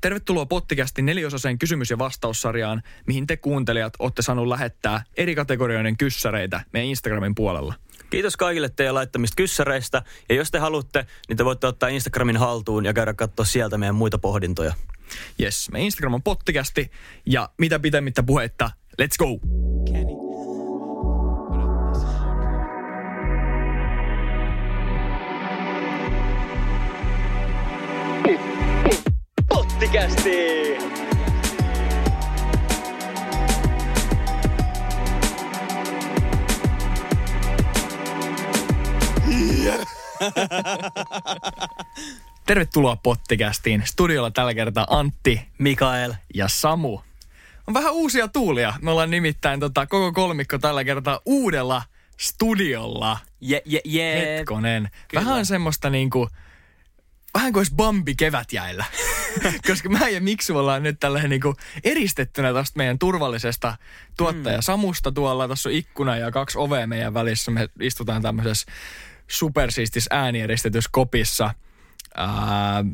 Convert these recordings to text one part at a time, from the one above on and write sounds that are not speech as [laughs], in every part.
Tervetuloa Pottikästi neliosaiseen kysymys- ja vastaussarjaan, mihin te kuuntelijat olette saanut lähettää eri kategorioiden kyssäreitä meidän Instagramin puolella. Kiitos kaikille teidän laittamista kyssäreistä. Ja jos te haluatte, niin te voitte ottaa Instagramin haltuun ja käydä katsoa sieltä meidän muita pohdintoja. Yes, meidän Instagram on Pottikästi ja mitä pitemmittä puhetta, let's go! Pottikästi! [laughs] Tervetuloa Pottikästiin. Studiolla tällä kertaa Antti Mikael. ja Samu. On vähän uusia tuulia. Me ollaan nimittäin tota, koko kolmikko tällä kertaa uudella studiolla. Je, je, je. Hetkonen. Kyllä. Vähän semmoista niinku, vähän kuin olisi Bambi kevätjäillä. [laughs] Koska mä ja Miksu ollaan nyt tällä niinku eristettynä tästä meidän turvallisesta tuottaja Samusta tuolla. Tässä on ikkuna ja kaksi ovea meidän välissä. Me istutaan tämmöisessä supersiistis äänieristetyssä kopissa. Ää,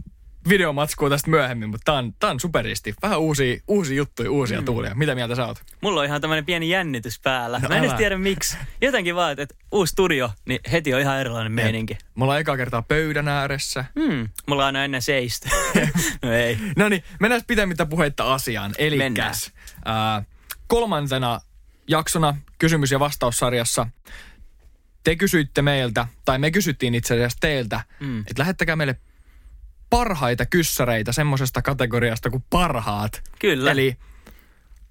videomatskua tästä myöhemmin, mutta tää on, tää on superisti. Vähän uusia, uusia juttuja, uusia mm. tuulia. Mitä mieltä sä oot? Mulla on ihan tämmöinen pieni jännitys päällä. No Mä en edes tiedä miksi. Jotenkin vaan, että, uusi studio, niin heti on ihan erilainen meininki. Me ollaan ekaa kertaa pöydän ääressä. Hmm. Mulla on aina ennen seistä. [laughs] no ei. No niin, mennään pitemmittä puheitta asiaan. Eli Mennään. kolmantena jaksona kysymys- ja vastaussarjassa te kysyitte meiltä, tai me kysyttiin itse asiassa teiltä, mm. että lähettäkää meille parhaita kyssäreitä semmoisesta kategoriasta kuin parhaat. Kyllä. Eli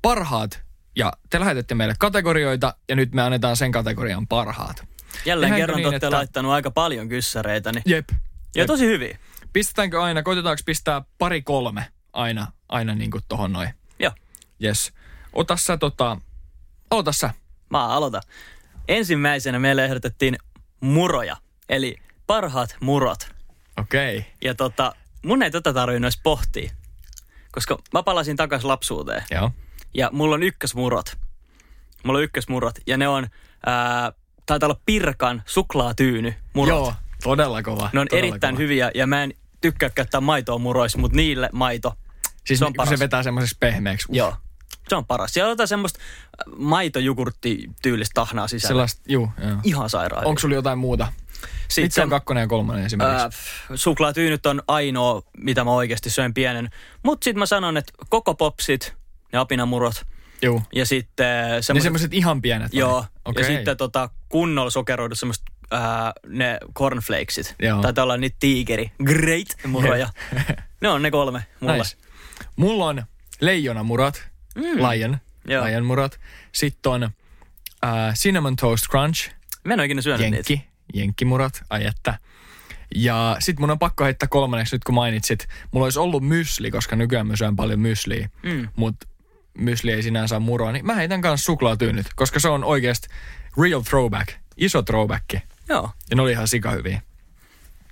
parhaat, ja te lähetätte meille kategorioita, ja nyt me annetaan sen kategorian parhaat. Jälleen Tehdäänkö kerran niin, te olette että- laittanut aika paljon kyssäreitä. Niin... Jep. Ja Jep. tosi hyviä. Pistetäänkö aina, koitetaanko pistää pari kolme aina, aina niin kuin tohon noin. Joo. Yes. Ota sä tota, ota sä. Mä aloitan. Ensimmäisenä meille ehdotettiin muroja, eli parhaat murot. Okei. Okay. Ja tota, mun ei tätä tarvinnut edes pohtia, koska mä palasin takaisin lapsuuteen. Joo. Ja mulla on ykkösmurot. Mulla on ykkösmurot. Ja ne on, ää, taitaa olla Pirkan suklaatyyny murot. Joo, todella kova. Ne on todella erittäin kova. hyviä ja mä en tykkää käyttää maitoa muroissa, mutta niille maito. Siis se on paras. se vetää semmoiseksi pehmeäksi. Uh, Joo. Se on paras. Siellä on jotain semmoista maitojogurtti-tyylistä tahnaa sisällä. Sellaista, juu, joo. Ihan sairaan. Onko sulla jotain muuta? Sitten, Mitkä on kakkonen ja kolmonen esimerkiksi? Äh, suklaatyynyt on ainoa, mitä mä oikeasti söin pienen. Mutta sitten mä sanon, että koko popsit, ne apinamurot Juu. ja sitten Ne semmoiset... semmoiset ihan pienet vai? Joo, Okei. ja sitten tota, kunnolla sokeroidut semmoista ää, ne cornflakesit. Joo. Taitaa olla niitä tiikeri, great muroja. ne on ne kolme mulla. Nice. Mulla on leijonamurat, mm. lion, Joo. lion murat. Sitten on äh, cinnamon toast crunch, Mä en ole ikinä syönyt niitä. Jenkki, jenkkimurat, ai että. Ja sit mun on pakko heittää kolmanneksi nyt kun mainitsit. Mulla olisi ollut mysli, koska nykyään mä syön paljon mysliä. Mm. Mutta mysli ei sinänsä ole muroa, niin mä heitän kanssa suklaatyynyt, koska se on oikeasti real throwback, iso throwback. Joo. Ja ne oli ihan sikahyviä.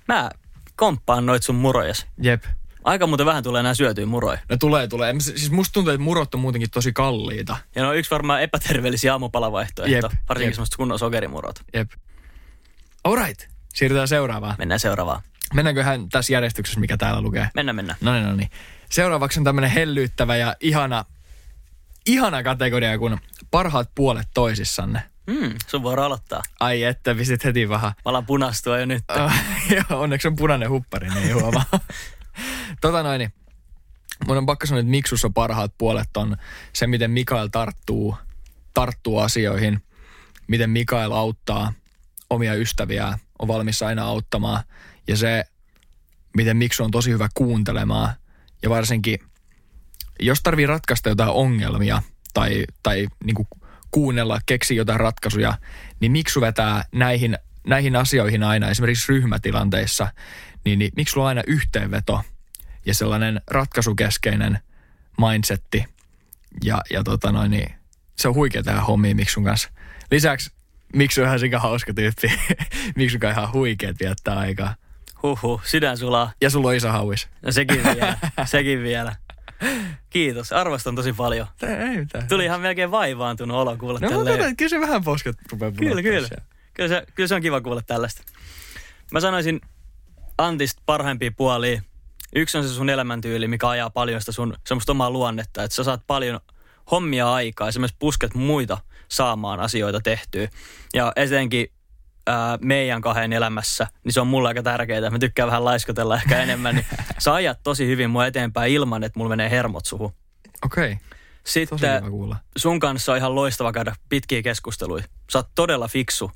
Mä komppaan noit sun murojas. Jep. Aika muuten vähän tulee enää syötyä muroja. No tulee, tulee. Siis musta tuntuu, että murot on muutenkin tosi kalliita. Ja ne on yksi varmaan epäterveellisiä aamupalavaihtoehto. Jep, Varsinkin semmoista kunnon sokerimurot. Jep. Alright. Siirrytään seuraavaan. Mennään seuraavaan. Mennäänköhän tässä järjestyksessä, mikä täällä lukee? Mennään, mennään. No niin, no niin. Seuraavaksi on tämmönen hellyyttävä ja ihana, ihana kategoria kuin parhaat puolet toisissanne. Mm, sun voi aloittaa. Ai että, pisit heti vähän. Mä alan punastua jo nyt. Äh, [laughs] Joo, onneksi on punainen huppari, niin ei huomaa. [laughs] tota noin, niin mun on pakko sanoa, että Miksussa parhaat puolet on se, miten Mikael tarttuu, tarttuu asioihin, miten Mikael auttaa omia ystäviään, on valmis aina auttamaan. Ja se, miten Miksu on tosi hyvä kuuntelemaan. Ja varsinkin, jos tarvii ratkaista jotain ongelmia tai, tai niin kuin kuunnella, keksiä jotain ratkaisuja, niin Miksu vetää näihin, näihin asioihin aina, esimerkiksi ryhmätilanteissa, niin, niin miksi sulla on aina yhteenveto ja sellainen ratkaisukeskeinen mindsetti. Ja, ja tota noin, niin se on huikea tehdä hommia Miksun kanssa. Lisäksi Miksu on ihan sika hauska tyyppi. [laughs] Miksu on ihan huikeet viettää aikaa. Huhhuh, sydän sulaa. Ja sulla on iso hauis. No sekin vielä, [laughs] sekin vielä. Kiitos, arvostan tosi paljon. Ei mitään. Tuli ihan melkein vaivaantunut olo kuulla No tälleen. kato, kyllä se vähän posket rupeaa Kyllä, kyllä. siellä. Kyllä se, kyllä se on kiva kuulla tällaista. Mä sanoisin Antista parhaimpia puolia. Yksi on se sun elämäntyyli, mikä ajaa paljon sitä sun semmoista omaa luonnetta. Että sä saat paljon hommia aikaa ja sä myös pusket muita saamaan asioita tehtyä. Ja etenkin ää, meidän kahden elämässä, niin se on mulle aika tärkeää. Mä tykkään vähän laiskotella ehkä enemmän. Niin sä ajat tosi hyvin mua eteenpäin ilman, että mulla menee hermot suhu. Okei, tosi Sitten sun kanssa on ihan loistava käydä pitkiä keskusteluja. Sä oot todella fiksu.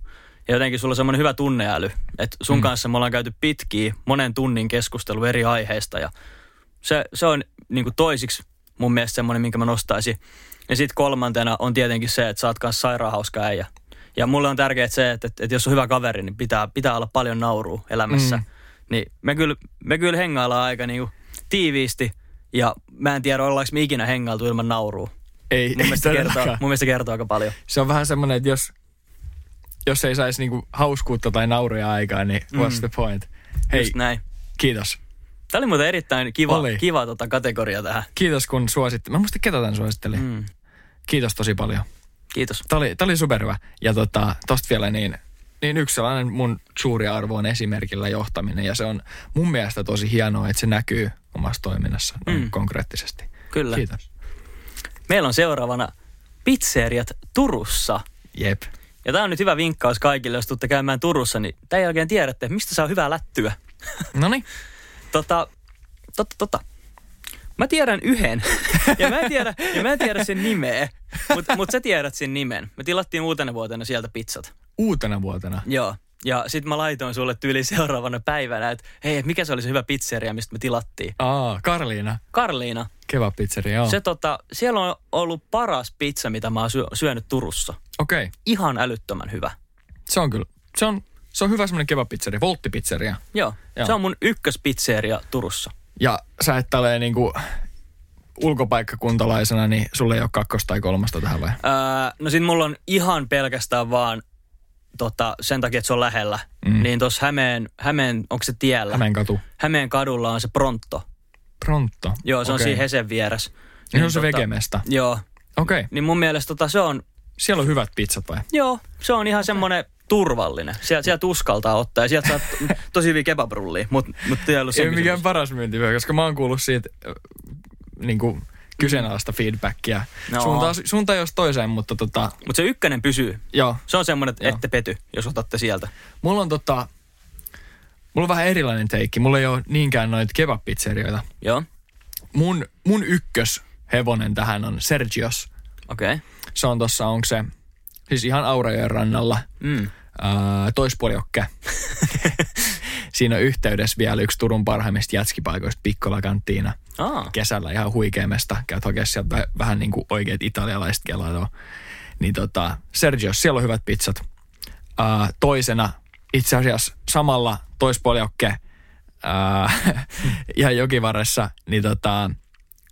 Ja jotenkin sulla on semmoinen hyvä tunneäly. Että sun mm. kanssa me ollaan käyty pitkiä, monen tunnin keskustelu eri aiheista. Ja se, se on niin kuin toisiksi mun mielestä semmoinen, minkä mä nostaisin. Ja sitten kolmantena on tietenkin se, että sä oot kanssa sairaan hauska äijä. Ja mulle on tärkeää se, että, että, että jos on hyvä kaveri, niin pitää, pitää olla paljon naurua elämässä. Mm. Niin me kyllä, me kyllä hengaillaan aika niin kuin tiiviisti. Ja mä en tiedä, ollaanko me ikinä hengailtu ilman naurua. Ei, Mun ei mielestä, kertoo, mun mielestä kertoo aika paljon. Se on vähän semmoinen, että jos, jos ei saisi niinku hauskuutta tai nauria aikaa, niin what's Mm. the point? Hei, Just näin. kiitos. Tämä oli muuten erittäin kiva, Oli. kiva tota kategoria tähän. Kiitos kun suositti. Mä muista ketä tämän suositteli. Mm. Kiitos tosi paljon. Kiitos. Tämä oli, oli superhyvä. Ja tota, tosta vielä niin, niin yksi sellainen mun suuri arvo on esimerkillä johtaminen. Ja se on mun mielestä tosi hienoa, että se näkyy omassa toiminnassa noin Mm. konkreettisesti. Kyllä. Kiitos. Meillä on seuraavana pizzeriat Turussa. Jep. Ja tämä on nyt hyvä vinkkaus kaikille, jos tuutte käymään Turussa, niin tämän jälkeen tiedätte, mistä saa hyvää lättyä. Noniin. [laughs] Tota, totta, totta. Mä tiedän yhden, [laughs] ja mä en tiedä, ja mä en tiedä sen nimeä, mutta mut sä tiedät sen nimen. Me tilattiin uutena vuotena sieltä pizzat. Uutena vuotena. Joo. Ja sit mä laitoin sulle tyyli seuraavana päivänä, että hei, mikä se oli se hyvä pizzeria, mistä me tilattiin. Aa, Karliina. Karliina. Keva pizzeri, joo. Se tota, siellä on ollut paras pizza, mitä mä oon syö, syönyt Turussa. Okei. Okay. Ihan älyttömän hyvä. Se on kyllä. Se on, se on hyvä semmoinen keva pizzeri, volttipizzeria. Joo. Joo. Se on mun ykköspizzeria Turussa. Ja sä et tälleen niinku ulkopaikkakuntalaisena, niin sulle ei ole kakkosta tai kolmasta tähän vai? Öö, no sit mulla on ihan pelkästään vaan tota, sen takia, että se on lähellä. Mm. Niin tuossa Hämeen, Hämeen, onko se tiellä? Hämeen katu. Hämeen kadulla on se Pronto. Pronto. Joo, se on Okei. siinä Hesen vieressä. Niin on se tota, vegemesta. Joo. Okei. Okay. Niin mun mielestä tota, se on, Siellä on hyvät pizzat vai? joo, se on ihan semmoinen turvallinen. Sieltä, sieltä uskaltaa ottaa ja sieltä saa [laughs] tosi hyviä kebabrullia, mutta mut ei ollut Ei ole mikään paras myyntivyö, koska mä oon kuullut siitä äh, niinku kyseenalaista feedbackia. No. Suuntaan, suuntaan jos toiseen, mutta tota, Mutta se ykkönen pysyy. joo. Se on semmoinen, että Joo. ette pety, jos otatte sieltä. Mulla on tota, mulla on vähän erilainen teikki. Mulla ei ole niinkään noita kebab-pizzerioita. Joo, Mun, mun ykkös hevonen tähän on Sergios. okei. Okay. Se on tossa, onko se, siis ihan Aurajoen rannalla, Mm. toispuoliokke. [laughs] Siinä on yhteydessä vielä yksi Turun parhaimmista jätskipaikoista, Piccola Cantina. Aa, Kesällä ihan huikeamesta. Käyt hakea sieltä vä- vähän niin kuin oikeat italialaiset kelaa. Niin tota, Sergios, siellä on hyvät pizzat. Ää, toisena itse asiassa samalla toispuoliokke ää, [laughs] ihan jokivarressa, niin tota,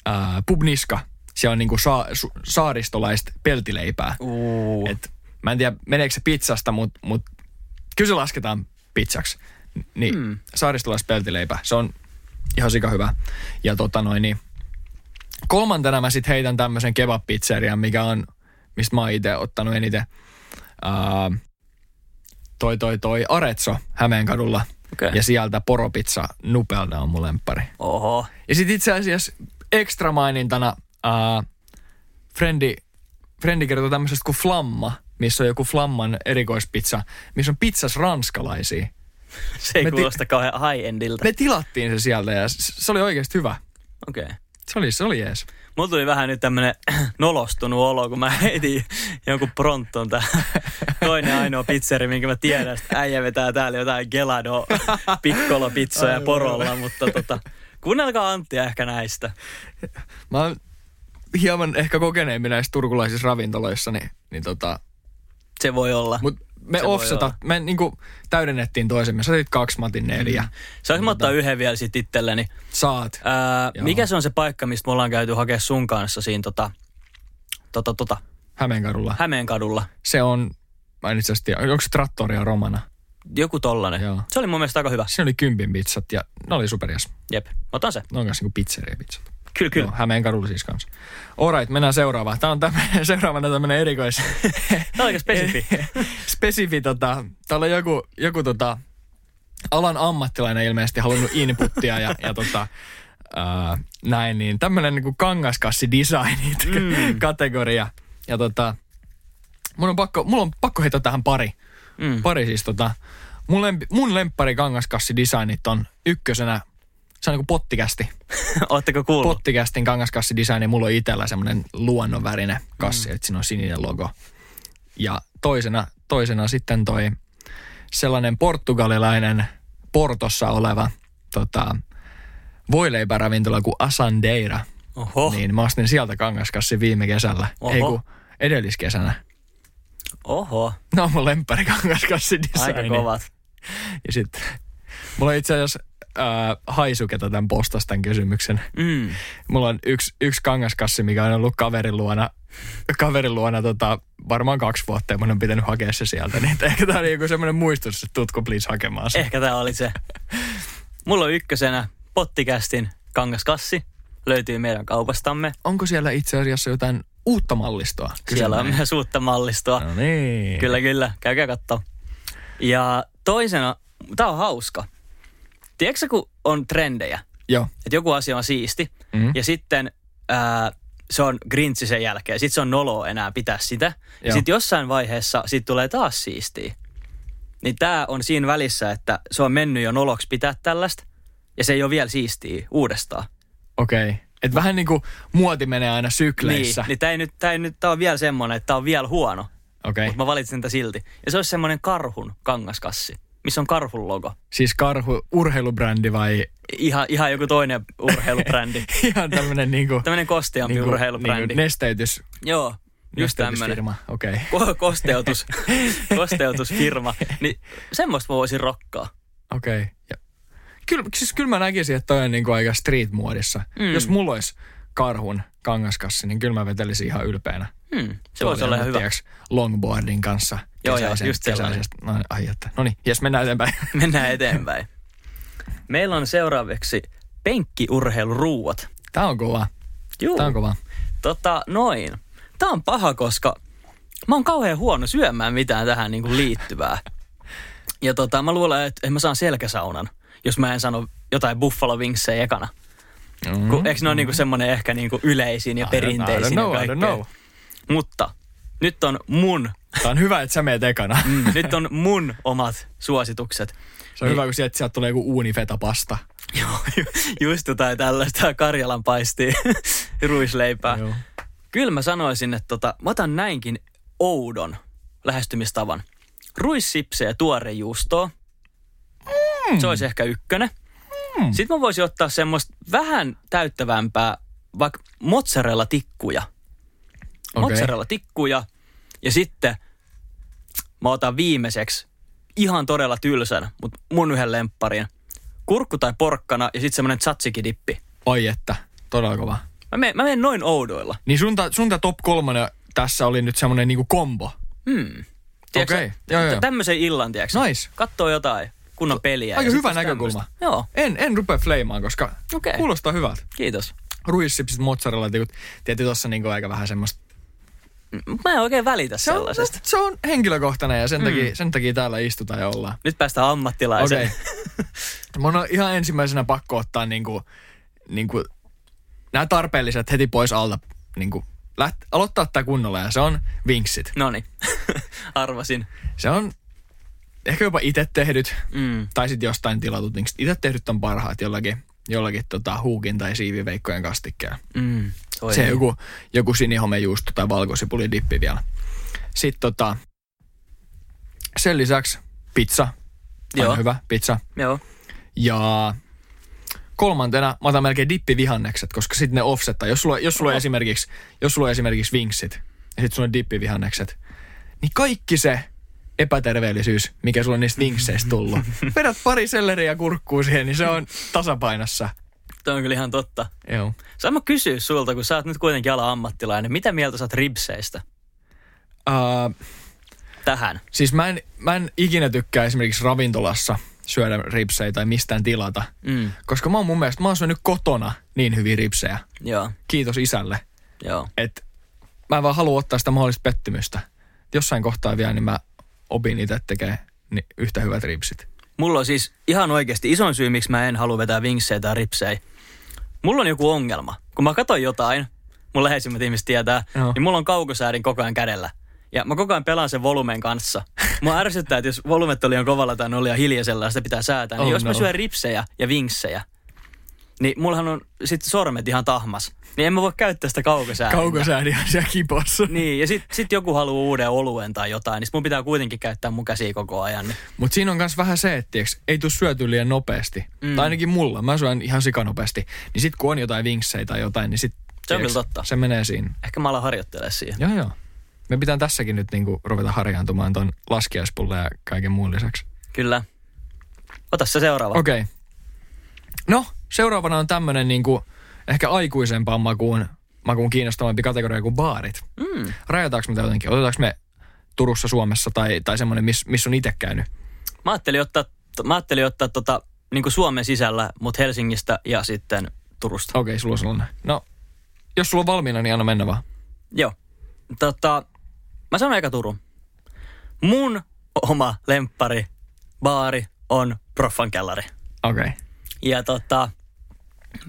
ää, Pubniska. Se on niinku sa- su- saaristolaista peltileipää. Uu. Et, mä en tiedä, meneekö se pizzasta, mutta mut, kyllä se lasketaan pizzaksi. Niin, Hmm. saaristolaispeltileipä, se on ihan sika hyvä. Ja tota noin, niin kolmantena mä sit heitän tämmöisen kebab-pizzerian, mikä on, mistä mä oon itse ottanut eniten. Ää, toi toi toi Arezzo Hämeenkadulla. Okei. Ja sieltä poropizza Nupelda on mun lemppari. Oho. Ja sitten itse asiassa ekstra mainintana uh, Frendi, Frendi kertoi tämmöisestä kuin Flamma, missä on joku Flamman erikoispizza, missä on pizzas ranskalaisia. [laughs] Se ei Me ti- kuulosta kauhean high-endiltä. Me tilattiin se sieltä ja se oli oikeasti hyvä. Okei. Okay. Se oli, se oli jees. Mulla tuli vähän nyt tämmönen [clears throat] nolostunut olo, kun mä heitin jonkun pronton tää [laughs] toinen ainoa pizzeri, minkä mä tiedän, että äijä vetää täällä jotain gelado piccolo pizzoja porolla, mutta tota, kuunnelkaa Anttia ehkä näistä. Mä hieman ehkä kokeneemmin näissä turkulaisissa ravintoloissa, niin, niin tota, Se voi olla. mut me Se offseta, me niinku täydennettiin toisemme. Sä otit kaksi, mä otin neljä. Mm. Saanko mä ottaa yhden vielä sit itselleni? Saat. Ää, Joo. mikä se on se paikka, mistä me ollaan käyty hakea sun kanssa siinä tota, tota, tota, Hämeenkadulla. Hämeenkadulla? Se on mä en itse asiassa tiedä, onko se Trattoria Romana? Joku tollanen. Joo. Se oli mun mielestä aika hyvä. Siinä oli kympin pizzat ja ne oli superjas. Jep, otan se. Ne on kanssa niinku pizzeria pizzat. Kyllä, kyllä. Joo, Hämeen kadulla siis kanssa. Alright, mennään seuraavaan. Tämä on tämmönen, [laughs] seuraavana tämmönen erikois... Tämä on aika spesifi. [laughs] spesifi tota, täällä on joku, joku tota, alan ammattilainen ilmeisesti halunnut inputtia ja, ja tota, ää, näin, niin tämmönen niinku kangaskassi design mm. kategoria. Ja tota, mun on pakko, mulla on pakko heittää tähän pari. Mm. Pari siis tota, mun, lempi, mun lemppari kangaskassi designit on ykkösenä, se on niinku pottikästi. [laughs] Ootteko kuullut? Pottikästin kangaskassidesigni, mulla on itsellä semmoinen luonnonvärinen kassi, mm. että siinä on sininen logo. Ja toisena, toisena sitten toi sellainen portugalilainen Portossa oleva tota, voileipäravintola kuin Asandeira. Oho, Niin mä ostin sieltä kangaskassi viime kesällä. Oho. Ei kun edelliskesänä. oho. No mun lemppari kangaskassi Aika kovat. Ja sitten mulla on itse asiassa äh, Haisu, ketä tämän postasi tämän kysymyksen. Mm. Mulla on yksi, yksi kangaskassi, mikä on ollut kaverin luona, kaverin luona tota, varmaan kaksi vuotta ja mun on pitänyt hakea se sieltä. Niin ehkä tää oli joku semmoinen muistutus, että tutko please hakemaan se. Ehkä tämä oli se. Mulla on ykkösenä pottikästin kangaskassi. Löytyy meidän kaupastamme. Onko siellä itse asiassa jotain uutta mallistoa? Kysyn Siellä on myös uutta mallistoa. No niin. Kyllä, kyllä. Käykää katsoa. Ja toisena, tää on hauska. Tiedätkö sä, kun on trendejä, Joo. että joku asia on siisti, Mhm. ja sitten ää, se on grintsi sen jälkeen. Sitten se on noloa enää pitää sitä. Ja sitten jossain vaiheessa sit tulee taas siistiä. Niin tämä on siinä välissä, että se on mennyt jo noloksi pitää tällaista, ja se ei ole vielä siistiä uudestaan. Okei. Okay. Et vähän niin kuin muoti menee aina sykleissä. Niin, niin tämä ei nyt, tää ei nyt tää on vielä semmoinen, että tämä on vielä huono. Okei. Mutta mä valitsin tätä silti. Ja se olisi semmoinen karhun kangaskassi, missä on karhun logo. Siis karhu, urheilubrändi vai Ihan, ihan joku toinen urheilubrändi. [laughs] ihan tämmönen niinku... Tämmöinen kosteampi niinku, urheilubrändi. Niinku nesteytys, Joo, just tämmöinen. nesteytysfirma. Okei. Okay. Ko- kosteutus, [laughs] kosteutusfirma. Niin semmoista mä voisin rokkaa. Okei. Okay. Ja, kyllä, siis kyllä mä näkisin, että toi on niinku aika street-muodissa. Mm. Jos mulla olisi karhun kangaskassi, niin kyllä mä vetelisin ihan ylpeänä. Hmm, se voisi olla ihan hyvä. Tiiäks, longboardin kanssa. Joo, joo, just sellainen. kesäisestä- No, ai että. No niin, jes, mennään eteenpäin. [laughs] Mennään eteenpäin. Meillä on seuraavaksi penkkiurheiluruuat. Tää on kova. Juu. Tää on kova. Tota, noin. Tää on paha, koska mä oon kauhean huono syömään mitään tähän niin kuin liittyvää. Ja tota, mä luulen, että mä saan selkäsaunan, jos mä en sano jotain Buffalo Wingsejä ekana. Mm. Kun, eikö ne ole niinku semmoinen ehkä niinku yleisin ja I don't- perinteisin I don't know, ja I don't kaikkea? know. Mutta nyt on mun, Tää on hyvä, että sä meet ekana. mm, nyt on mun omat suositukset. Se on hyvä, kun sieltä, sieltä tulee joku uunifetapasta. Joo, ju- just jotain tällaista Karjalan paistia [laughs] ruisleipää. Joo. Kyllä mä sanoisin, että tota, mä otan näinkin oudon lähestymistavan. Ruissipsejä tuorejuustoa. Mm. Se olisi ehkä ykkönen. Mm. Sitten mä voisin ottaa semmoista vähän täyttävämpää, vaikka mozzarella-tikkuja. Okei. Mozzarella-tikkuja. Ja sitten mä otan viimeiseksi ihan todella tylsän, mutta mun yhden lempparin. Kurkku tai porkkana ja sitten semmoinen tzatziki-dippi. Oi että, todella kova. Mä menen, mä menen noin oudoilla. Niin sun, ta- sun tää top kolmonen tässä oli nyt semmonen niinku kombo. Hmm. Okei, sä, joo, joo. tä- Tämmöisen illan, tiedätkö? Nice. Kattoo jotain kunnon peliä. Aika hyvä näkökulma. tämmöistä. Joo, En, en rupea fleimaan, koska Okei. kuulostaa hyvältä. kiitos. Ruissipsit, mozzarella, tietysti tossa niinku aika vähän semmoista. Mä en oikein välitä Se on, sellaisesta. se on henkilökohtainen ja sen, mm. takia, sen takia täällä istutaan ja ollaan. Nyt päästään ammattilaiseen. Okei. [laughs] Mun on ihan ensimmäisenä pakko ottaa niinku, niinku, nämä tarpeelliset heti pois alta. Niinku, läht, aloittaa tää kunnolla ja se on vinksit. Noniin. [laughs] Arvasin. Se on ehkä jopa itse tehdyt Mm. tai sitten jostain tilatut vinksit. Itse tehdyt on parhaat jollakin, jollakin tota, huukin tai siiviveikkojen kastikkeella. Mm. Se niin. joku, joku sinihomejuusto tai valkosipuli dippi vielä. Sitten tota, sen lisäksi pizza. Joo. hyvä pizza. Joo. Ja kolmantena mä otan melkein dippivihannekset, koska sitten ne offsettaa. Jos sulla, jos sulla, on esimerkiksi, jos sulla on esimerkiksi vinksit ja sitten sulla on dippivihannekset, niin kaikki se epäterveellisyys, mikä sulla on niistä vinkseistä tullut. [laughs] Vedät pari selleriä kurkkuu siihen, niin se on tasapainossa. Toi on kyllä ihan totta. Joo. Saan mä kysyä sulta, kun sä oot nyt kuitenkin ala ammattilainen. Mitä mieltä sä oot ribseistä? Uh, tähän. Siis mä en, mä en ikinä tykkää esimerkiksi ravintolassa syödä ripsejä tai mistään tilata. Mm. Koska mä oon mun mielestä, mä oon syönyt kotona niin hyviä ripsejä. Joo, Kiitos isälle. joo. Että mä en vaan halua ottaa sitä mahdollista pettymystä. Jossain kohtaa vielä, niin mä opin itse tekee niin yhtä hyvät ripsit. Mulla on siis ihan oikeasti isoin syy, miksi mä en halua vetää vinksejä tai ripsejä. Mulla on joku ongelma. Kun mä katson jotain, mun läheisimmät ihmiset tietää, Joo. niin mulla on kaukosäädin koko ajan kädellä. Ja mä koko ajan pelaan sen volumen kanssa. Mua ärsyttää, että jos volumet on liian kovalla tai on liian hiljaisella ja sitä pitää säätää. Niin Oh jos mä no. syön ripsejä ja vinksejä, niin mullahan on sitten sormet ihan tahmas. Niin en mä voi käyttää sitä kaukosäädintä. Kaukosäädi on siellä kipossa. Niin, ja sitten sit joku haluaa uuden oluen tai jotain, niin mun pitää kuitenkin käyttää mun käsiä koko ajan. Niin. Mutta siinä on myös vähän se, että tiiäks, ei tule syöty liian nopeasti. Mm. Tai ainakin mulla, mä syön ihan sikanopeasti. Niin sit kun on jotain vinksejä tai jotain, niin sit Se on kyllä totta. Se menee siinä. Ehkä mä alan harjoittelemaan siihen. Joo, joo. Me pitää tässäkin nyt niinku ruveta harjaantumaan ton laskiaispulle ja kaiken muun lisäksi. Kyllä. Ota se seuraava. Okei. Okay. No, seuraavana on tämmönen niinku ehkä aikuisempaan makuun, makuun kiinnostavampi kategoria kuin baarit. Mm. Rajataanko me jotenkin? Otetaanko me Turussa, Suomessa tai, tai semmoinen, missä miss on itse käynyt? Mä ajattelin ottaa, mä ajattelin ottaa tota, niin Suomen sisällä, mutta Helsingistä ja sitten Turusta. Okei, okay, sulla on sellainen. No, jos sulla on valmiina, niin anna mennä vaan. Joo. Tota, mä sanon eka Turun. Mun oma lemppari baari on Proffan kellari. Okei. Okay. Ja tota,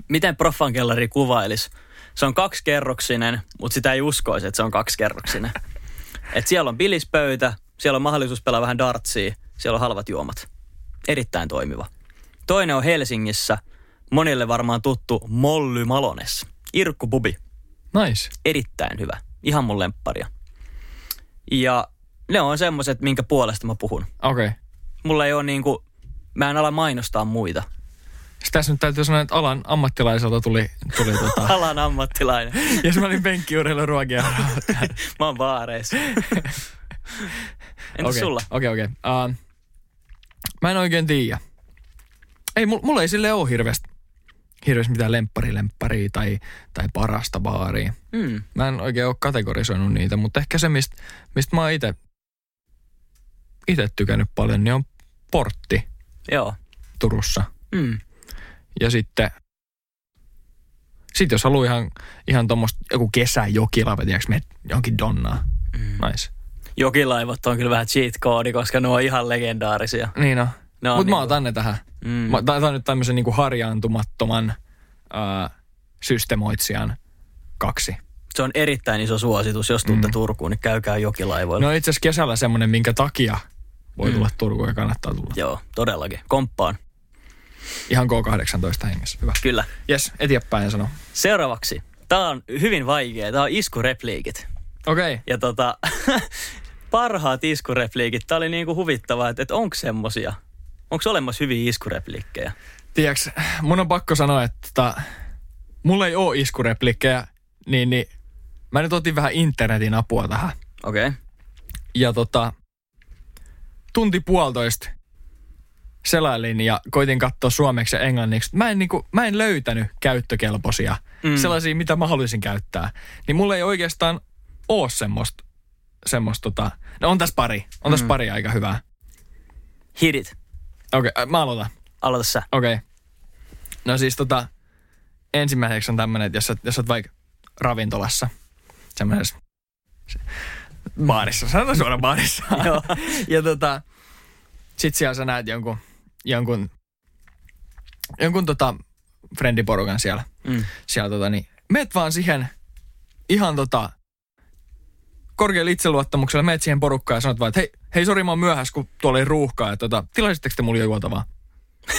miten Proffan kellari kuvailisi? Se on kaksikerroksinen, mutta sitä ei uskoisi, että se on kaksikerroksinen. Et siellä on bilispöytä, siellä on mahdollisuus pelaa vähän dartsia, siellä on halvat juomat. Erittäin toimiva. Toinen on Helsingissä, monille varmaan tuttu Molly Malones. Irkku Bubi. Nice. Erittäin hyvä. Ihan mun lempparia. Ja ne on semmoiset, minkä puolesta mä puhun. Okei. Okay. Mulla ei ole niinku, mä en ala mainostaa muita. Sitten tässä nyt täytyy sanoa, että alan ammattilaiselta tuli, tuli [laughs] tota... Alan ammattilainen. [laughs] ja mä olin penkkiurilla ruokia. [laughs] Mä oon baareissa. Entäs Okei, sulla? Okei, okei. Uh, mä en oikein tiedä. Ei, mulla, mulla ei sille ole hirveästi, hirveästi mitään lemppari tai, tai parasta baaria. Mm. Mä en oikein ole kategorisoinut niitä, mutta ehkä se, mistä mist mä oon ite tykännyt paljon, niin on Portti Joo. Turussa. Mm. Ja sitten, sit jos haluaa ihan, ihan tuommoista joku kesäjokilaiva, tiedätkö, menet johonkin donnaa. Mm. Nice. Jokilaivat on kyllä vähän cheat koodi, koska ne on ihan legendaarisia. Niin on. Ne on Mutta mä niinku- otan ne tähän. Mm. Mä on nyt tämmöisen niinku harjaantumattoman ää, systemoitsijan kaksi. Se on erittäin iso suositus. Jos tuutte Mm. Turkuun, niin käykää jokilaivoilla. No itse asiassa kesällä semmoinen, minkä takia voi Mm. tulla Turkuun ja kannattaa tulla. Joo, todellakin. Komppaan. Ihan K18 hengessä. Hyvä. Kyllä. Jes, eteenpäin sano. Seuraavaksi. Tää on hyvin vaikea. Tää on iskurepliikit. Okei. Okay. Ja tota, [laughs] parhaat iskurepliikit. Tää oli niinku huvittavaa, että, että onko semmosia? Onko olemassa hyviä iskurepliikkejä? Tiedätkö, mun on pakko sanoa, että tota, mulla ei ole iskureplikkejä, niin, niin mä nyt otin vähän internetin apua tähän. Okei. Okay. Ja tota, tunti puolitoista selailin ja koitin katsoa suomeksi ja englanniksi. Mä en, niinku, mä en löytänyt käyttökelpoisia, Mm. sellaisia, mitä mä haluaisin käyttää. Niin mulla ei oikeastaan ole semmoista, semmoista tota, no on tässä pari, on tässä Mm. pari aika hyvää. Hit it. Okei, okay, mä aloitan. Aloita sä. Okei. Okay. No siis tota, ensimmäiseksi on tämmöinen, että jos sä, jos sä oot vaikka ravintolassa, semmoisessa se- baarissa, sanotaan suoraan baarissa. Joo. [laughs] ja tota, sit siellä sä näet jonkun, jonkun, jonkun tota, friendiporukan siellä. Mm. siellä tota, niin, meet vaan siihen ihan tota, korkealla itseluottamuksella, meet siihen porukkaan ja sanot vaan, että hei, hei sori mä oon myöhässä, kun tuolla ei ruuhkaa, että tota, tilaisitteko te mulle juotavaa? [laughs]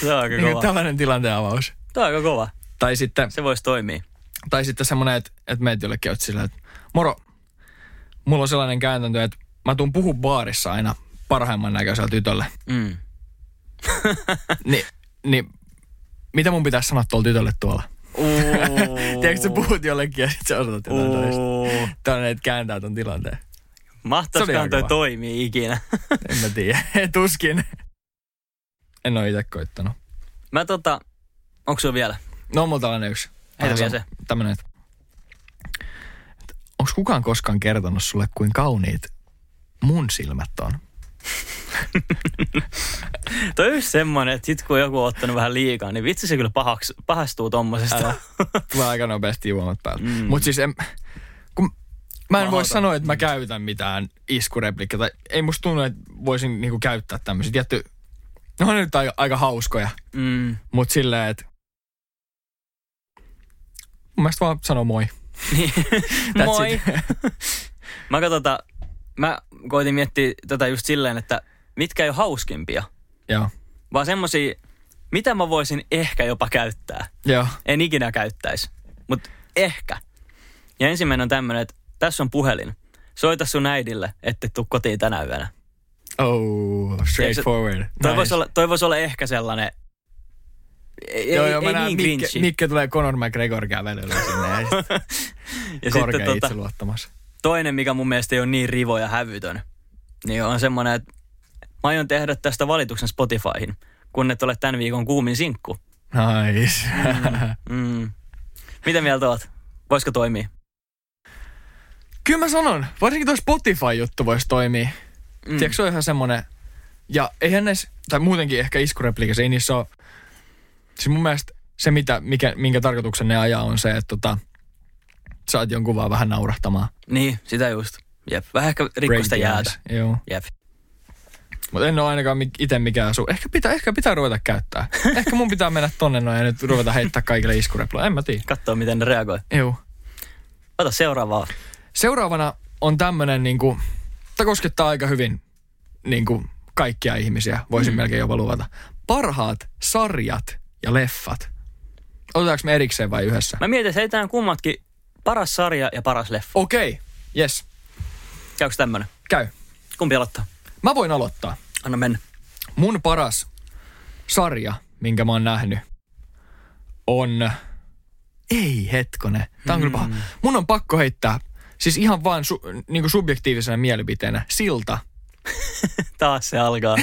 Se on aika Niin, kova. tällainen tilanteen avaus. Tämä on aika kova. Tai sitten, Se voisi toimia. tai sitten semmoinen, että, että meet jollekin oot sillä, että moro, mulla on sellainen käytäntö, että mä tuun puhu baarissa aina parhaimman näköisellä tytölle. Mm. [laughs] Ni, niin mitä mun pitäisi sanoa tuolle tytölle tuolla? [laughs] Tiedätkö, sä puhut jollekin ja sit sä osoitat jotain toista. Tällainen, että kääntää ton tilanteen. Se Mahtaisikohan toi toimii ikinä? [laughs] En mä tiedä. Tuskin. En ole itse koittanut. Mä tota, onko sulla vielä? No on mulla tällainen yksi. Heitä vielä sama- Tämmönen, että, että onko kukaan koskaan kertonut sulle, kuin kauniit mun silmät on? [laughs] Toi on just semmoinen, että sit kun joku on ottanut vähän liikaa, niin vitsi se kyllä pahaks, pahastuu tommosesta. Älä. [laughs] Tulee aika nopeasti juomat päälle. Mm. Mutta siis en, kun mä en voi sanoa, että mä käytän mitään iskureplikkiä. Tai ei musta tunnu, että voisin niinku käyttää tämmöisiä. Tietty, ne on nyt aika, aika hauskoja. Mm. Mutta silleen, että mun mielestä vaan sano moi. Niin. Moi. [laughs] Mä katsota, mä koitin miettiä tätä just silleen, että mitkä ei ole hauskimpia, Joo. vaan semmosia, mitä mä voisin ehkä jopa käyttää. Joo. En ikinä käyttäisi, mutta ehkä. Ja ensimmäinen on tämmönen, että tässä on puhelin. Soita sun äidille, että tuu kotiin tänä yönä. Oh, straightforward. Toi, Nice. voisi olla, toi voisi olla ehkä sellainen, ei, Joo, joo, mä ei näen niin Mikke. Mikke tulee Conor McGregor kävelyllä sinne [laughs] ja ja korkea sitten tota, itseluottamus. Toinen, mikä mun mielestä ei ole niin rivo ja hävytön, niin on semmoinen, että mä aion tehdä tästä valituksen Spotifyhin, kun et ole tämän viikon kuumin sinkku. Nice. Mm. Mitä mieltä oot? Voisiko toimia? Kyllä mä sanon, varsinkin tuo Spotify-juttu voisi toimia. Mm. Mm. Tiedätkö, se on ihan semmonen, ja eihän näissä, tai muutenkin ehkä iskurepliikassa, ei niissä ole, siis mun mielestä se, mitä, mikä, minkä tarkoituksen ne ajaa, on se, että tota, saat jonkun vaan vähän naurahtamaan. Niin, sitä just. Jep. Vähän ehkä rikkosta the jäätä. Joo. Jep. Mutta en ole ainakaan itse mikään su. Ehkä pitää, ehkä pitää ruveta käyttää. [laughs] ehkä mun pitää mennä tonne noin ja nyt ruveta heittää kaikille iskureploja. En mä tiedä. Katsoa, miten ne reagoi. Joo. Ota seuraavaa. Seuraavana on tämmönen niinku, tämä koskettaa aika hyvin niinku kaikkia ihmisiä, voisin mm. melkein jopa luvata. Parhaat sarjat ja leffat. Otetaanko me erikseen vai yhdessä? Mä mietin, että heitetään kummatkin paras sarja ja paras leffa. Okei, okay. yes, Käykö tämmönen? käy. Kumpi aloittaa? Mä voin aloittaa. Anna mennä. Mun paras sarja, minkä mä oon nähnyt, on... Ei hetkone. Tää on kyllä paha. Mun on pakko heittää, siis ihan vaan su, niinku subjektiivisena mielipiteenä, Silta. [laughs] Taas se alkaa.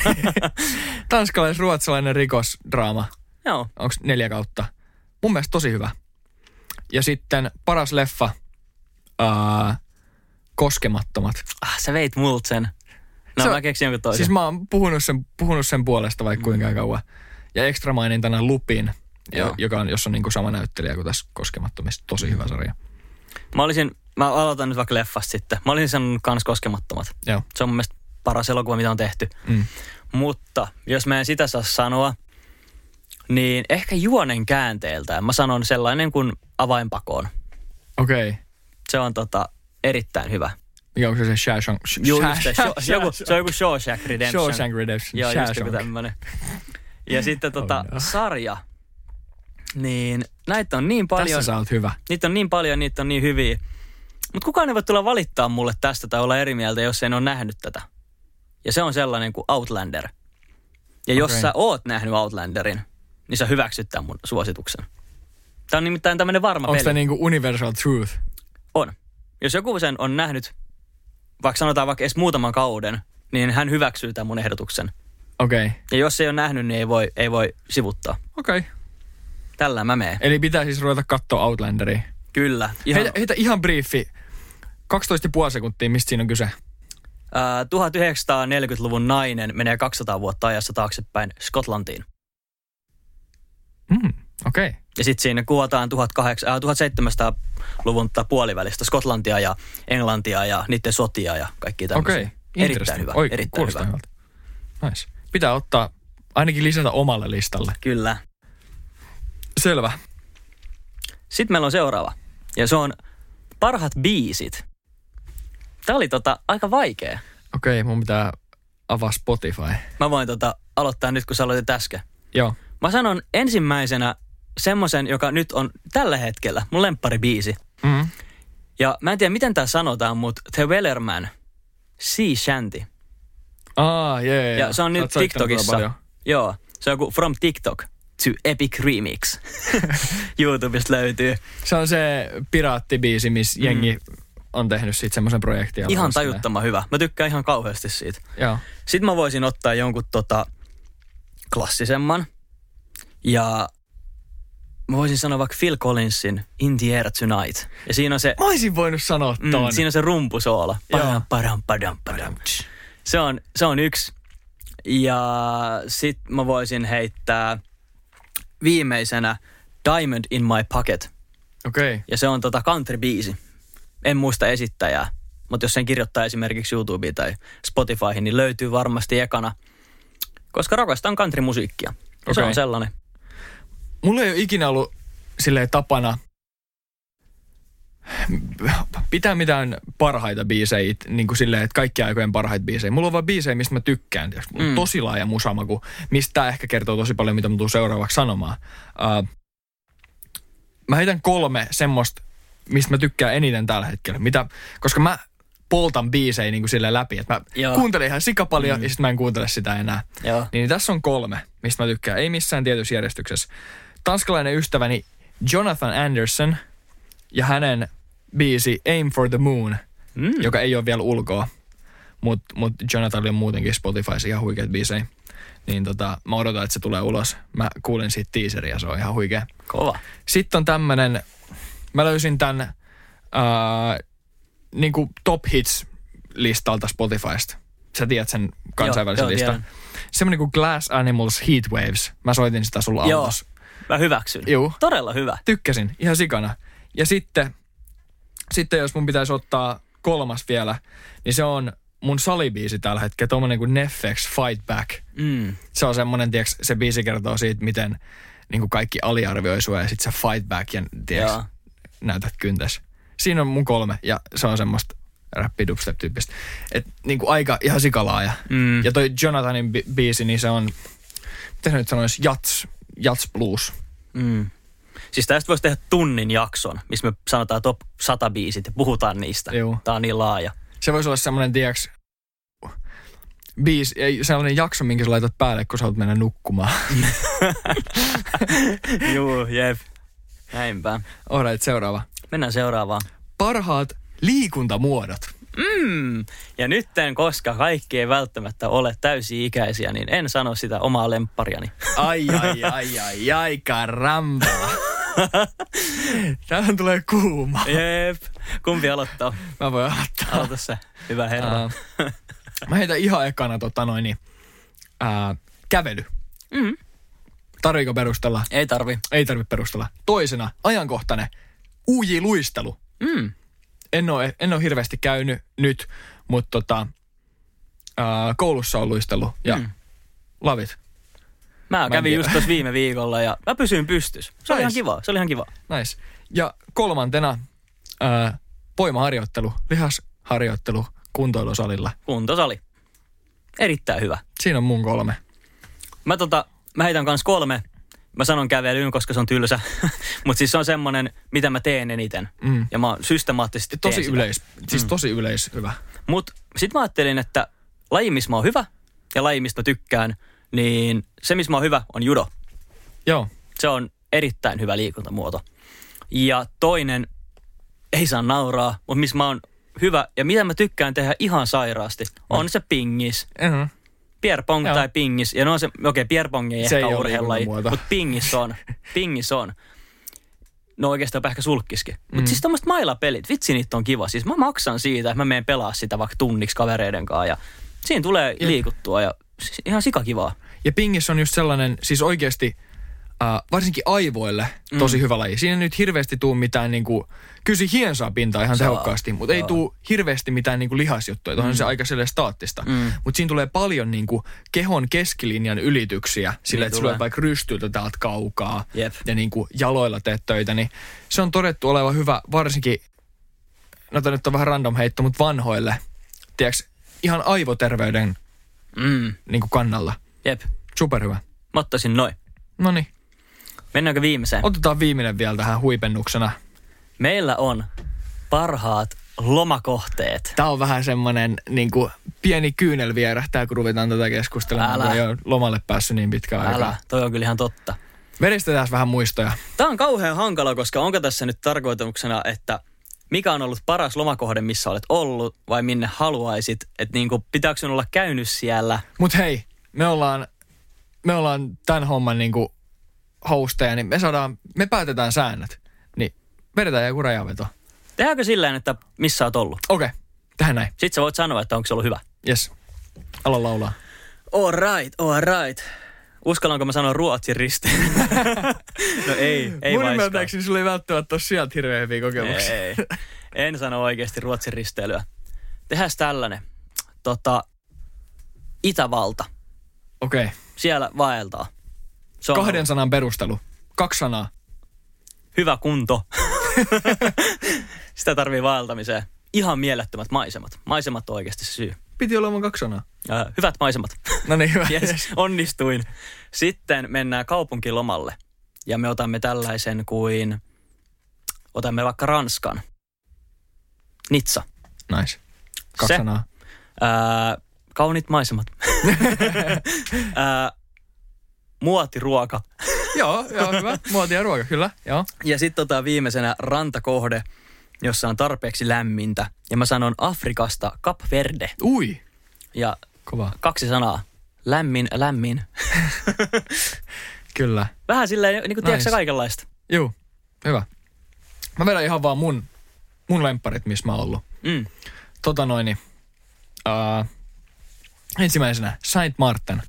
[laughs] Tanskalais-ruotsalainen rikosdraama. Joo. Onko neljä kautta? Mun mielestä tosi hyvä. Ja sitten paras leffa, ää, Koskemattomat. Ah, sä veit multa sen. No Se- mä keksin jonkun toisen. Siis mä oon puhunut sen, puhunut sen puolesta vaikka kuinka kauan. Ja ekstra mainintana Lupin, Joo. jo, joka on, jossa on niinku sama näyttelijä kuin tässä Koskemattomissa. Tosi hyvä sarja. Mä olisin, mä aloitan nyt vaikka leffasta sitten. Mä olisin sanonut kans koskemattomat. Joo. Se on mun mielestä paras elokuva, mitä on tehty. Mm. Mutta jos mä en sitä saa sanoa, niin ehkä juonen käänteeltään mä sanon sellainen kuin avainpakoon. Okei. Okay. Se on tota, erittäin hyvä. Mikä onko se se Shawshank? Juu, just se, Shaw- joku, se on joku Shawshank Redemption. Shawshank Redemption. Joo, just joku tämmönen. Ja [laughs] sitten tota, Oh no. sarja. Niin näitä on niin paljon. Tässä sä oot hyvä. Niitä on niin paljon, niitä on niin hyviä. Mutta kukaan ei voi tulla valittaa mulle tästä tai olla eri mieltä, jos en ole nähnyt tätä. Ja se on sellainen kuin Outlander. Ja jos Okei. sä oot nähnyt Outlanderin, niin sä hyväksyt tämän mun suosituksen. Tämä on nimittäin tämmöinen varma Onko peli. tämä niinku universal truth? On. Jos joku sen on nähnyt, vaikka sanotaan vaikka edes muutaman kauden, niin hän hyväksyy tämän mun ehdotuksen. Okei. Okay. Ja jos ei ole nähnyt, niin ei voi, ei voi sivuttaa. Okei. Okay. Tällä mä meen. Eli pitää siis ruveta katsoa Outlanderia. Kyllä. Ihan, Heitä, heitä ihan briefi. 12,5 sekuntia, mistä siinä on kyse? ää, 1940-luvun nainen menee 200 vuotta ajassa taaksepäin Skotlantiin. Okei. Okay. Ja sitten siinä kuvataan 1800, ää, 1700-luvun tai puolivälistä Skotlantia ja Englantia ja niiden sotia ja kaikki tämmöisiä. Okei. Okay. Erittäin hyvä. Oi, erittäin hyvä. hyvältä. Nice. Pitää ottaa, ainakin lisätä omalle listalle. Kyllä. Selvä. Sitten meillä on seuraava. Ja se on parhaat biisit. Tämä oli tota, aika vaikea. Okei, okay, mun pitää avaa Spotify. Mä voin tota, aloittaa nyt, kun sä aloitit äsken. Joo. Mä sanon ensimmäisenä semmoisen, joka nyt on tällä hetkellä mun lempparibiisi. Mm. Ja mä en tiedä, miten tämä sanotaan, mutta The Wellerman, Sea Shanty. Aa, jee, jee. Ja se on nyt TikTokissa. Joo, se on kuin From TikTok to Epic Remix. [laughs] YouTubesta löytyy. Se on se piraattibiisi, missä mm. jengi on tehnyt siitä semmoisen projektin. Ihan alussa. tajuttoman hyvä. Mä tykkään ihan kauheasti siitä. Joo. Sitten mä voisin ottaa jonkun tota klassisemman. Ja mä voisin sanoa vaikka Phil Collinsin In the Air Tonight. Ja siinä on se, Mä olisin voinut sanoa mm, ton. siinä on se rumpusoolo. Padam, padam, padam, padam. Se on, se on yksi. Ja sit mä voisin heittää viimeisenä Diamond in my pocket. Okei. Okay. Ja se on tota country-biisi. En muista esittäjää, mutta jos sen kirjoittaa esimerkiksi YouTubeen tai Spotifyhin, niin löytyy varmasti ekana. Koska rakastan country-musiikkia. Okay. se on sellainen. Mulla ei ole ikinä ollut silleen tapana pitää mitään parhaita biisejä, niin kuin silleen, että kaikki aikojen parhaita biisejä. Mulla on vaan biisejä, mistä mä tykkään. Tiiäks. Mulla on Mm. tosi laaja musamaku, mistä ehkä kertoo tosi paljon, mitä mä tuun seuraavaksi sanomaan. Uh, mä heitän kolme semmoista, mistä mä tykkään eniten tällä hetkellä. Mitä, koska mä poltan biisejä niin kuin silleen läpi, että mä Joo. kuuntelen ihan sikapaljon mm. ja sitten mä en kuuntele sitä enää. Joo. Niin tässä on kolme, mistä mä tykkään. Ei missään tietyssä järjestyksessä. Tanskalainen ystäväni Jonathan Anderson ja hänen biisi Aim for the Moon, Mm. joka ei ole vielä ulkoa. Mutta mut Jonathanilla on muutenkin Spotifyssa ihan huikeat biisejä. Niin tota, mä odotan, että se tulee ulos. Mä kuulin siitä teaseria, se on ihan huikea. Kova. Sitten on tämmönen, mä löysin tän äh, niinku top hits listalta Spotifysta. Sä tiedät sen kansainvälisen Joo, joo, listan. Semmoinen kuin Glass Animals Heat Waves. Mä soitin sitä sulla autossa. Mä hyväksyn. Juu. Todella hyvä. Tykkäsin, ihan sikana. Ja sitten, sitten jos mun pitäisi ottaa kolmas vielä, niin se on mun salibiisi tällä hetkellä, tommonen kuin Neffex Fight Back. Mm. Se on semmonen, tiiäks, se biisi kertoo siitä, miten niin kuin kaikki aliarvioi sua ja sit sä fight back ja tiiäks, Joo. näytät kyntäs. Siinä on mun kolme ja se on semmoista räppi dubstep tyyppistä. Et niin kuin aika ihan sikalaaja. Mm. Ja toi Jonathanin bi- biisi, niin se on, mitä se nyt sanoisi, jats, jats blues. Mm. Siis tästä voisi tehdä tunnin jakson, missä me sanotaan top 100 biisit ja puhutaan niistä. Juu. Tää on niin laaja. Se voisi olla semmoinen, tiiäks, biisi, ei, sellainen jakso, minkä sä laitat päälle, kun sä haluat mennä nukkumaan. [laughs] Juu, jep. Näinpä. Alright, seuraava. Mennään seuraavaan. Parhaat liikuntamuodot. Mm. Ja nytten, koska kaikki ei välttämättä ole täysi-ikäisiä, niin en sano sitä omaa lemppariani. Ai, ai, ai, ai, ai, karamba. Tähän tulee kuuma. Jep. Kumpi aloittaa? Mä voin aloittaa. Aloita se. Hyvä herra. Ää, mä heitän ihan ekana tota noin, niin, ää, kävely. Mm. Tarviiko perustella? Ei tarvi. Ei tarvi perustella. Toisena, ajankohtainen, ujiluistelu. Mm. En ole, en ole hirveästi käynyt nyt, mutta tota, ää, koulussa on luistellut ja Mm. lavit. Mä en kävin just tuossa viime viikolla ja mä pysyin pystys. Se oli ihan Nice. kiva. Se oli ihan kiva. Nice. Ja kolmantena ää, voimaharjoittelu, lihasharjoittelu kuntoilusalilla. Kuntosali. Erittäin hyvä. Siinä on mun kolme. Mä, tota, mä heitän kans kolme. Mä sanon kävelyyn, koska se on tylsä. [laughs] Mutta siis se on semmonen, mitä mä teen eniten. Mm. Ja mä systemaattisesti Tosi teen sitä. yleis, siis Mm. tosi yleis hyvä. Mut sit mä ajattelin, että laji, missä mä oon hyvä ja laji, mistä mä tykkään, niin se, missä mä oon hyvä, on judo. Joo, Se on erittäin hyvä liikuntamuoto. Ja toinen, ei saa nauraa, mutta missä mä oon hyvä ja mitä mä tykkään tehdä ihan sairaasti, on se pingis. uh-huh. Pierre Pong Joo. tai pingis. Ja no se, okei, okay, Pierre Pong ei Se ehkä ei ole urheilulaji, mutta pingis on. [laughs] Pingis on. No oikeastaan ehkä sulkkiskin. Mutta Mm. siis tommoset mailapelit, vitsi niitä on kiva. Siis mä maksan siitä, että mä menen pelaa sitä vaikka tunniksi kavereiden kanssa. Ja siinä tulee Jep. liikuttua ja siis ihan sikakivaa. Ja pingis on just sellainen, siis oikeasti äh, varsinkin aivoille tosi hyvä laji. Siinä ei nyt hirveästi tuu mitään niinku, kyllä se hiensaa pintaa ihan Saa. tehokkaasti, mutta ei Joo. tuu hirveästi mitään niinku lihasjuttuja. Tuohon se aika silleen staattista. Mm. Mutta siinä tulee paljon niinku kehon keskilinjan ylityksiä, sillä Niin että tulee. sulla vaikka rystyltä täältä kaukaa Jep. ja niinku jaloilla teet töitä, niin se on todettu oleva hyvä varsinkin, no tää nyt on vähän random heitto, mutta vanhoille, tiedätkö, ihan aivoterveyden Mm. niinku kannalla. Jep. Superhyvä. Mä ottaisin noin. No niin. Mennäänkö viimeiseen? Otetaan viimeinen vielä tähän huipennuksena. Meillä on parhaat lomakohteet. Tämä on vähän semmoinen niin kuin, pieni kyynel vierähtää, kun ruvetaan tätä keskustelemaan, Älä. kun ei ole lomalle päässyt niin pitkään Älä, aikaa. toi on kyllä ihan totta. Veristetään vähän muistoja. Tämä on kauhean hankala, koska onko tässä nyt tarkoituksena, että mikä on ollut paras lomakohde, missä olet ollut, vai minne haluaisit? Että niinku, pitääkö sinun olla käynyt siellä? Mutta hei, me ollaan, me ollaan tämän homman niin kuin hosteja, niin me saadaan me päätetään säännöt, niin vedetään joku rajaveto. Tehdäänkö silleen, että missä oot ollut? Okei, okay, tähän näin. Sitten sä voit sanoa, että onko se ollut hyvä. Yes. Alo laulaa. All right, all right. Uskallanko mä sanoa Ruotsin risteen? [laughs] no ei, ei Mun vaiskaan. ymmärtääkseni sulla ei välttämättä ole sieltä hirveän hyviä kokemuksia. Ei, en sano oikeasti Ruotsin risteilyä. Tehdään tällainen. Tota, Itävalta. Okei. Okay. Siellä vaeltaa. Se on Kahden sanan perustelu. Kaksi sanaa. hyvä kunto. [laughs] Sitä tarvii vaeltamiseen. Ihan mielettömät maisemat. Maisemat on oikeasti syy. Piti olla vain kaksi sanaa. Ää, hyvät maisemat. [laughs] No niin, hyvä. yes, onnistuin. Sitten mennään kaupunkilomalle. Ja me otamme tällaisen kuin, otamme vaikka Ranskan. Nitsa. Nice. Kaksi Se- sanaa. Ää, kaunit maisemat. [laughs] Ää, muotiruoka. [laughs] joo, joo, hyvä. Muotia ja ruoka, kyllä. Joo. Ja sitten tota viimeisenä rantakohde, jossa on tarpeeksi lämmintä. Ja mä sanon Afrikasta Cap Verde. Ui, Ja kova. kaksi sanaa. Lämmin, lämmin. [laughs] Kyllä. Vähän silleen, niin kuin Nice. kaikenlaista. Juu, hyvä. Mä vedän ihan vaan mun, mun lempparit, missä mä oon ollut. Mm. Tota noin, uh, ensimmäisenä Saint Martin.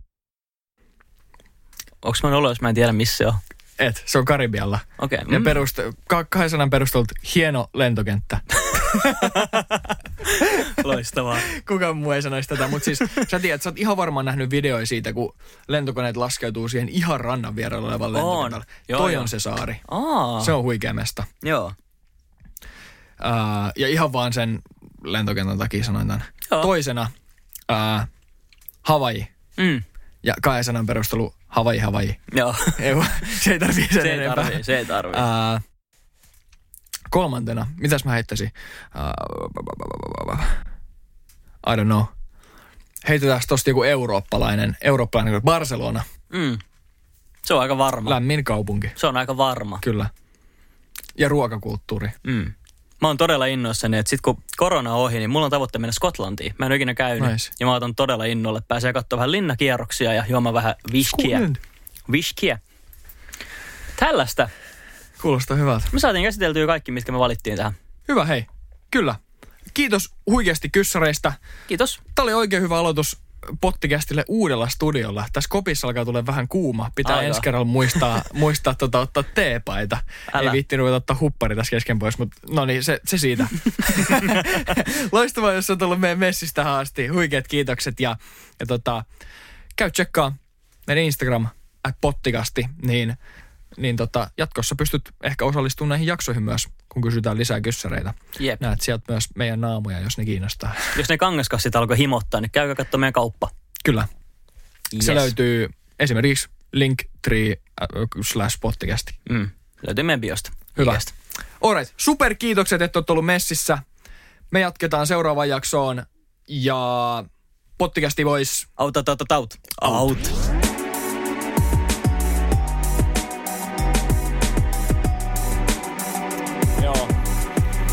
Onks mä ollut, jos mä en tiedä missä se on? Et, se on Karibialla. Okei. Ja mm. perust, ka- kahden sanan perustelut hieno lentokenttä. [laughs] Loistavaa. Kukaan muu ei sanoisi tätä, mutta siis sä tiedät, sä oot ihan varmaan nähnyt videoja siitä, kun lentokoneet laskeutuu siihen ihan rannan vierellä olevan On. lentokentällä. Joo, Toi joo. on se saari. Aa, Se on huikea mesta. Joo. Uh, ja ihan vaan sen lentokentän takia sanoin tämän. Joo. Toisena uh, Hawaii. Mm. Ja kahden sanan perustelu Hawaii, Hawaii. Joo. Ei, se ei tarvii sen se ei enempää. tarvii, se ei tarvii. Uh, kolmantena, mitäs mä heittäisin? Uh, I don't know. Heitetään tosta joku eurooppalainen, eurooppalainen Barcelona. Mm. Se on aika varma. Lämmin kaupunki, Se on aika varma. kyllä. Ja ruokakulttuuri. Mm. Mä oon todella innoissani, että sit kun korona on ohi, niin mulla on tavoitteena mennä Skotlantiin. Mä en ikinä käynyt. Nice. Ja mä otan todella innolle. Pääsee katsoa vähän linnakierroksia ja juomaan vähän. Scotland. Whiskyä. Tällaista. Kuulostaa hyvältä. Me saatiin käsiteltyä kaikki, mitkä me valittiin tähän. Hyvä, hei. Kyllä. Kiitos huikeasti kyssäreistä. Kiitos. Tämä oli oikein hyvä aloitus pottikästille uudella studiolla. Tässä kopissa alkaa tulla vähän kuuma. Pitää Alkaa. ensi kerralla muistaa, [laughs] muistaa tota, ottaa teepaita. Älä. Ei viitti ruveta ottaa huppari tässä kesken pois, mutta no niin, se, se siitä. [laughs] Loistavaa, jos on tullut meidän messistä tähän asti. Huikeat kiitokset ja, ja tota, käy tsekkaa meidän Instagram at pottikasti, niin, niin tota, jatkossa pystyt ehkä osallistumaan näihin jaksoihin myös, kun kysytään lisää kyssäreitä. Jep. Näet sieltä myös meidän naamoja, jos ne kiinnostaa. Jos ne kangaskassit alkoi himottaa, niin käykää katsomaan meidän kauppa. Kyllä. Yes. Se löytyy esimerkiksi linktree äh, slash pottikästi. Mm. Löytyy meidän biosta. Hyvä. Igestä. Alright, super kiitokset, että olet ollut messissä. Me jatketaan seuraavaan jaksoon ja pottikästi vois Out, out, out, out. Out. Joo.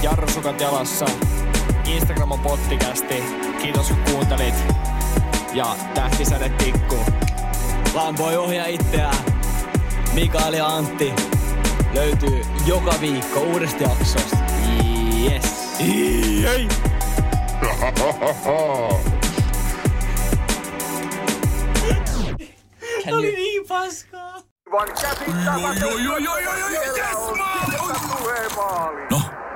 Jarrusukat jalassa. Instagram on pottikästi. Kiitos kun kuuntelit. Ja tähtisäde tikkuu. Lampoi ohjaa itseään. Mikael ja Antti löytyy joka viikko uudesta jaksosta. Yes. Ei. Oli niin paskaa. No,